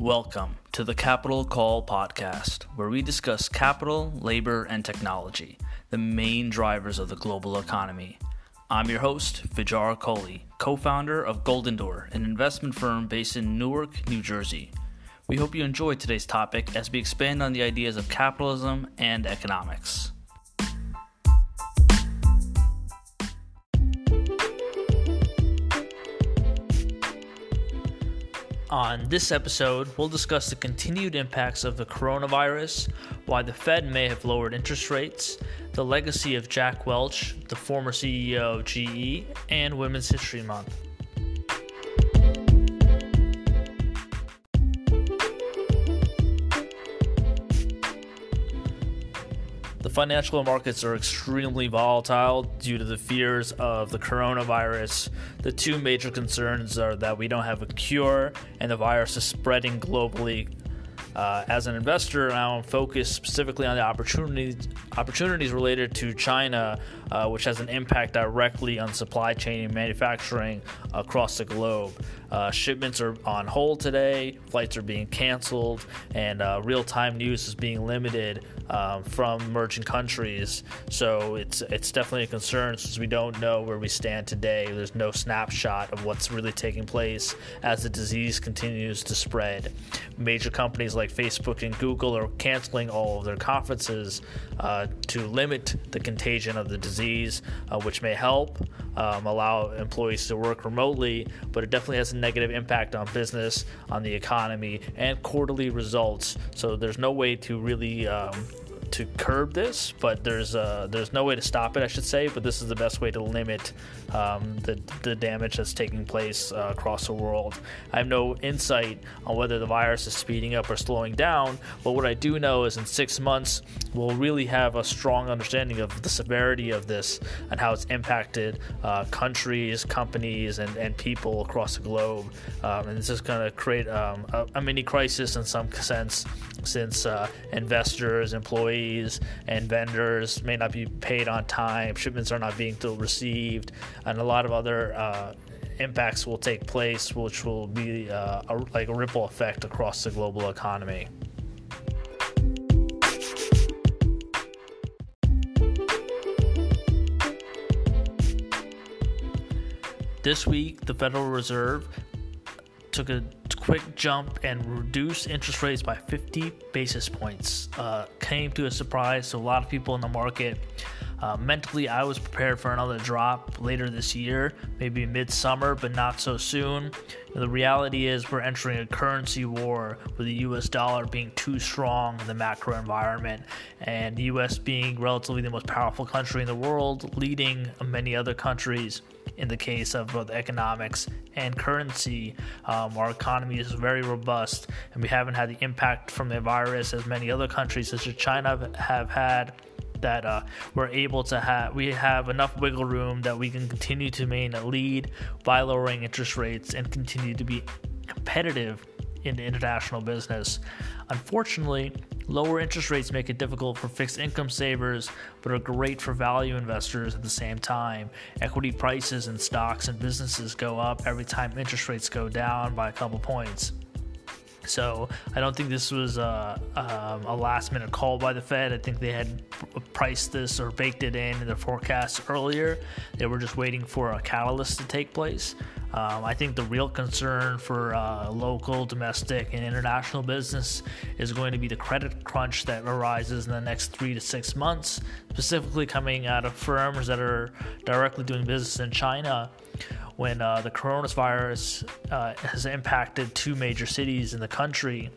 Welcome to the Capital Call podcast, where we discuss capital, labor, and technology, the main drivers of the global economy. I'm your host, Vijar Kohli, co founder of Golden Door, an investment firm based in Newark, New Jersey. We hope you enjoyed today's topic as we expand on the ideas of capitalism and economics. On this episode, we'll discuss the continued impacts of the coronavirus, why the Fed may have lowered interest rates, the legacy of Jack Welch, the former CEO of GE, and Women's History Month. The financial markets are extremely volatile due to the fears of the coronavirus. The two major concerns are that we don't have a cure and the virus is spreading globally. Uh, as an investor, I want to focus specifically on the opportunities opportunities related to China, uh, which has an impact directly on supply chain and manufacturing across the globe. Uh, shipments are on hold today, flights are being canceled, and uh, real time news is being limited um, from emerging countries. So it's it's definitely a concern since we don't know where we stand today. There's no snapshot of what's really taking place as the disease continues to spread. Major companies like Facebook and Google are canceling all of their conferences uh, to limit the contagion of the disease, uh, which may help um, allow employees to work remotely, but it definitely has a negative impact on business, on the economy, and quarterly results. So there's no way to really um, to curb this, but there's uh, there's no way to stop it, I should say. But this is the best way to limit um, the the damage that's taking place uh, across the world. I have no insight on whether the virus is speeding up or slowing down, but what I do know is in six months we'll really have a strong understanding of the severity of this and how it's impacted uh, countries, companies, and, and people across the globe. Um, and this is going to create um, a, a, mini crisis in some sense, since uh, investors, employees and vendors may not be paid on time, shipments are not being received, and a lot of other uh, impacts will take place, which will be uh, a, like a ripple effect across the global economy. This week, the Federal Reserve took a quick jump and reduced interest rates by 50 basis points. Uh, came to a surprise to a lot of people in the market. Uh, mentally, I was prepared for another drop later this year, maybe midsummer, but not so soon. The reality is, we're entering a currency war with the US dollar being too strong in the macro environment, and the US being relatively the most powerful country in the world, leading many other countries in the case of both economics and currency. Um, our economy is very robust, and we haven't had the impact from the virus as many other countries, such as China, have had. That uh, we're able to have, we have enough wiggle room that we can continue to maintain a lead by lowering interest rates and continue to be competitive in the international business. Unfortunately, lower interest rates make it difficult for fixed income savers, but are great for value investors at the same time. Equity prices in stocks and businesses go up every time interest rates go down by a couple points. So I don't think this was a, um, a, last minute call by the Fed. I think they had priced this or baked it in in their forecasts earlier. They were just waiting for a catalyst to take place. Um, I think the real concern for uh, local, domestic, and international business is going to be the credit crunch that arises in the next three to six months, specifically coming out of firms that are directly doing business in China when uh, the coronavirus uh, has impacted two major cities in the country.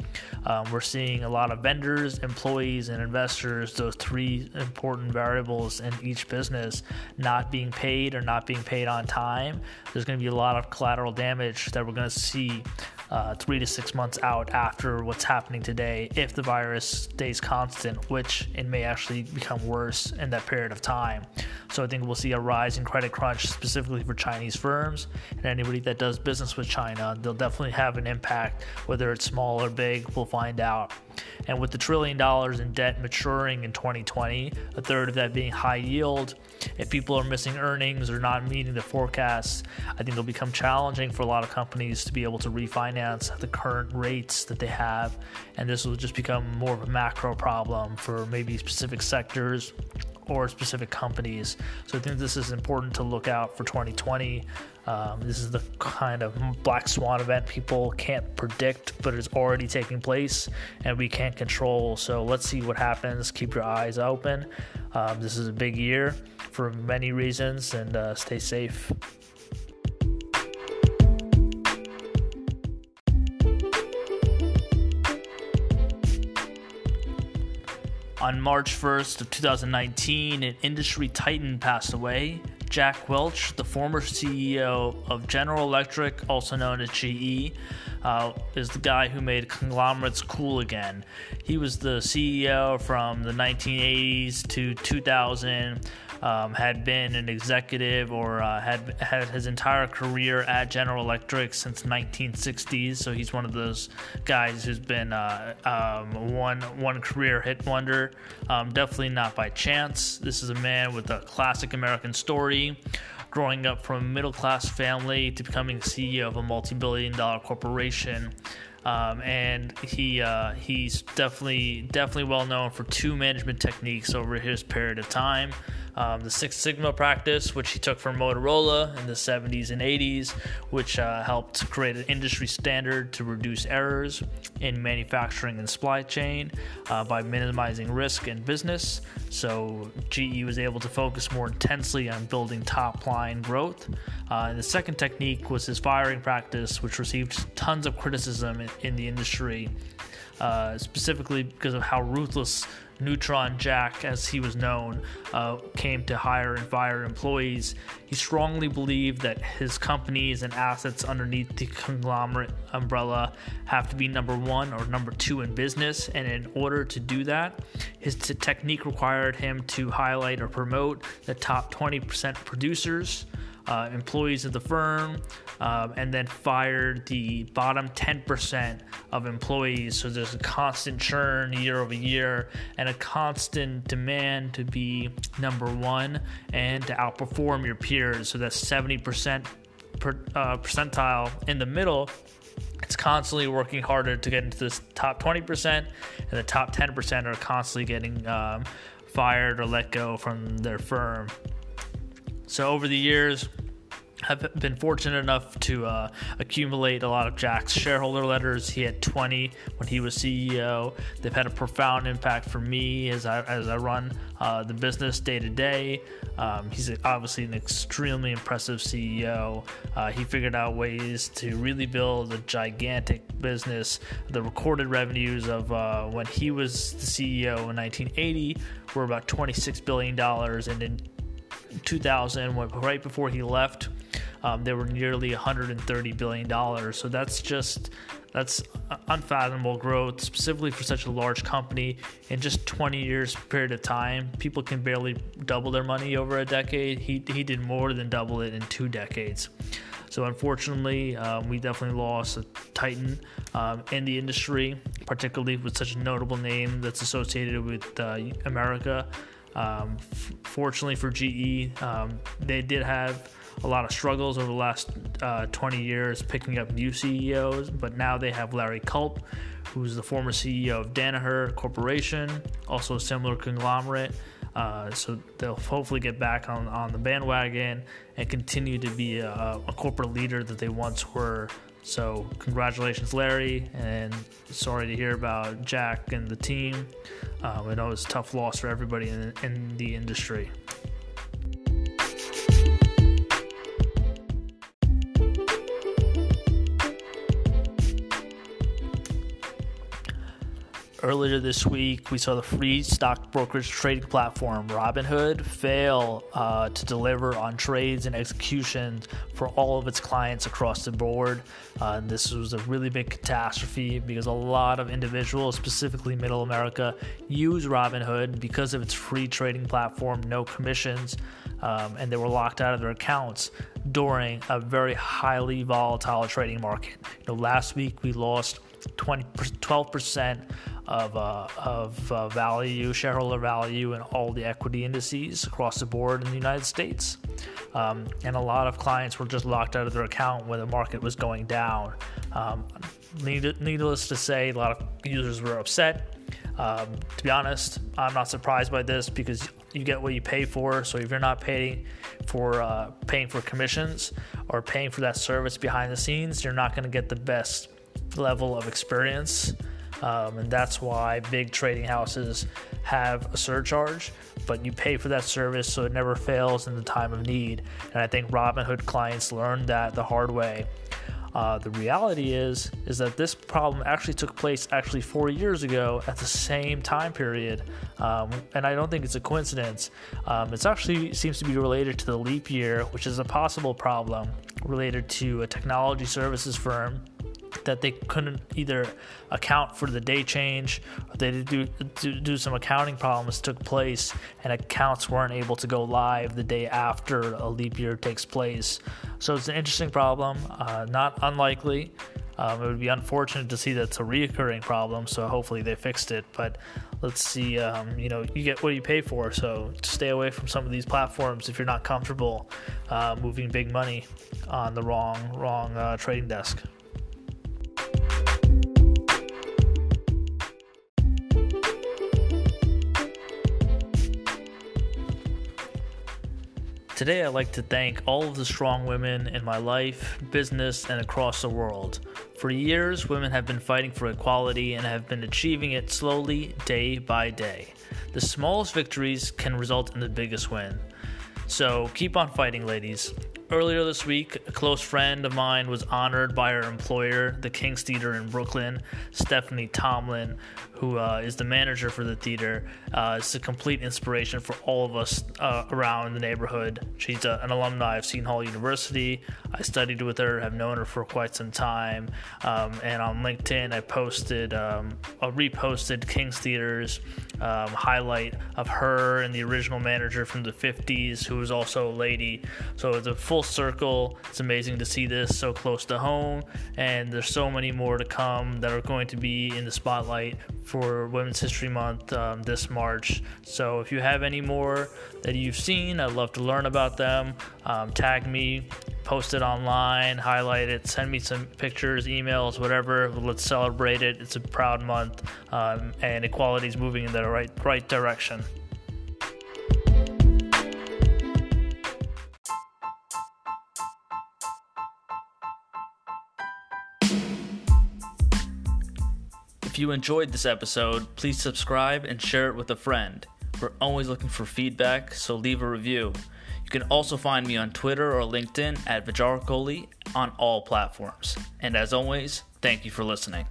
Um, we're seeing a lot of vendors, employees, and investors, those three important variables in each business, not being paid or not being paid on time. There's going to be a lot of collateral damage that we're going to see uh, three to six months out after what's happening today if the virus stays constant, which it may actually become worse in that period of time. So I think we'll see a rise in credit crunch specifically for Chinese firms and anybody that does business with China. They'll definitely have an impact, whether it's small or big, we'll find out. And with the trillion dollars in debt maturing in 2020, a third of that being high yield, if people are missing earnings or not meeting the forecasts, I think it'll become challenging for a lot of companies to be able to refinance the current rates that they have. And this will just become more of a macro problem for maybe specific sectors or specific companies. So I think this is important to look out for 2020. Um, this is the kind of black swan event people can't predict, but it's already taking place and we can't control. So let's see what happens. Keep your eyes open. Um, this is a big year for many reasons, and uh, stay safe. On March 1st of 2019, an industry titan passed away. Jack Welch, the former CEO of General Electric, also known as GE, uh, is the guy who made conglomerates cool again. He was the CEO from the 1980s to 2000 um, had been an executive or uh, had had his entire career at General Electric since 1960s. So he's one of those guys who's been uh, um, one one career hit wonder. Um, definitely not by chance. This is a man with a classic American story growing up from a middle class family to becoming CEO of a multi billion dollar corporation. Um, and he uh, he's definitely definitely well known for two management techniques over his period of time um, the Six Sigma practice, which he took from Motorola in the 70s and 80s, which uh, helped create an industry standard to reduce errors in manufacturing and supply chain uh, by minimizing risk in business. So GE was able to focus more intensely on building top line growth. Uh, and the second technique was his firing practice, which received tons of criticism in, in the industry. Uh, specifically because of how ruthless Neutron Jack, as he was known, uh, came to hire and fire employees. He strongly believed that his companies and assets underneath the conglomerate umbrella have to be number one or number two in business. And in order to do that, his t- technique required him to highlight or promote the top 20% producers uh, employees of the firm, um, and then fired the bottom 10% of employees. So there's a constant churn year over year and a constant demand to be number one and to outperform your peers. So that's 70% per, uh, percentile in the middle it's constantly working harder to get into this top 20%, and the top 10% are constantly getting um, fired or let go from their firm. So over the years, I've been fortunate enough to uh, accumulate a lot of Jack's shareholder letters. He had 20 when he was CEO. They've had a profound impact for me as I as I run uh, the business day to day. Um, he's obviously an extremely impressive CEO. Uh, he figured out ways to really build a gigantic business. The recorded revenues of uh, when he was the CEO in 1980 were about 26 billion dollars, and in 2000, right before he left, um, they were nearly 130 billion dollars. So that's just that's unfathomable growth, specifically for such a large company in just 20 years period of time. People can barely double their money over a decade. He he did more than double it in two decades. So unfortunately, um, we definitely lost a titan um, in the industry, particularly with such a notable name that's associated with uh, America. Um, f- fortunately for GE, um, they did have a lot of struggles over the last uh, 20 years picking up new CEOs, but now they have Larry Culp, who's the former CEO of Danaher Corporation, also a similar conglomerate. Uh, so they'll hopefully get back on, on the bandwagon and continue to be a, a corporate leader that they once were. So, congratulations, Larry, and sorry to hear about Jack and the team. Um, I know it's a tough loss for everybody in, in the industry. Earlier this week, we saw the free stock brokerage trading platform Robinhood fail uh, to deliver on trades and executions for all of its clients across the board. Uh, this was a really big catastrophe because a lot of individuals, specifically middle America, use Robinhood because of its free trading platform, no commissions, um, and they were locked out of their accounts during a very highly volatile trading market. You know, last week we lost 20, 12% of, uh, of uh, value, shareholder value, in all the equity indices across the board in the United States. Um, and a lot of clients were just locked out of their account when the market was going down. Um, needless to say, a lot of users were upset. Um, to be honest, I'm not surprised by this because you get what you pay for. So if you're not paying for uh, paying for commissions or paying for that service behind the scenes, you're not going to get the best level of experience. Um, and that's why big trading houses have a surcharge, but you pay for that service so it never fails in the time of need. And I think Robinhood clients learned that the hard way. Uh, the reality is is that this problem actually took place actually four years ago at the same time period, um, and I don't think it's a coincidence. Um, it actually seems to be related to the leap year, which is a possible problem related to a technology services firm that they couldn't either account for the day change they did do, do, do some accounting problems took place and accounts weren't able to go live the day after a leap year takes place. So it's an interesting problem uh, not unlikely. Um, it would be unfortunate to see that it's a reoccurring problem so hopefully they fixed it but let's see um, you know you get what you pay for so stay away from some of these platforms if you're not comfortable uh, moving big money on the wrong wrong uh, trading desk Today, I'd like to thank all of the strong women in my life, business, and across the world. For years, women have been fighting for equality and have been achieving it slowly, day by day. The smallest victories can result in the biggest win. So keep on fighting, ladies. Earlier this week, a close friend of mine was honored by her employer, the King's Theater in Brooklyn, Stefanie Tomlin, who uh, is the manager for the theater. Uh, it's a complete inspiration for all of us uh, around the neighborhood. She's a, an alumni of Seton Hall University. I studied with her, have known her for quite some time. Um, and on LinkedIn, I posted, um, I reposted King's Theater's um, highlight of her and the original manager from the 50s, who was also a lady. So it's a full circle. It's amazing to see this so close to home, and there's so many more to come that are going to be in the spotlight for Women's History Month um, this March. So if you have any more that you've seen, I'd love to learn about them. Um, tag me, post it online, highlight it, send me some pictures, emails, whatever. Let's celebrate it. It's a proud month, um, and equality is moving in the right right direction. If you enjoyed this episode, please subscribe and share it with a friend. We're always looking for feedback, so leave a review. You can also find me on Twitter or LinkedIn at Vijarkohli on all platforms. And as always, thank you for listening.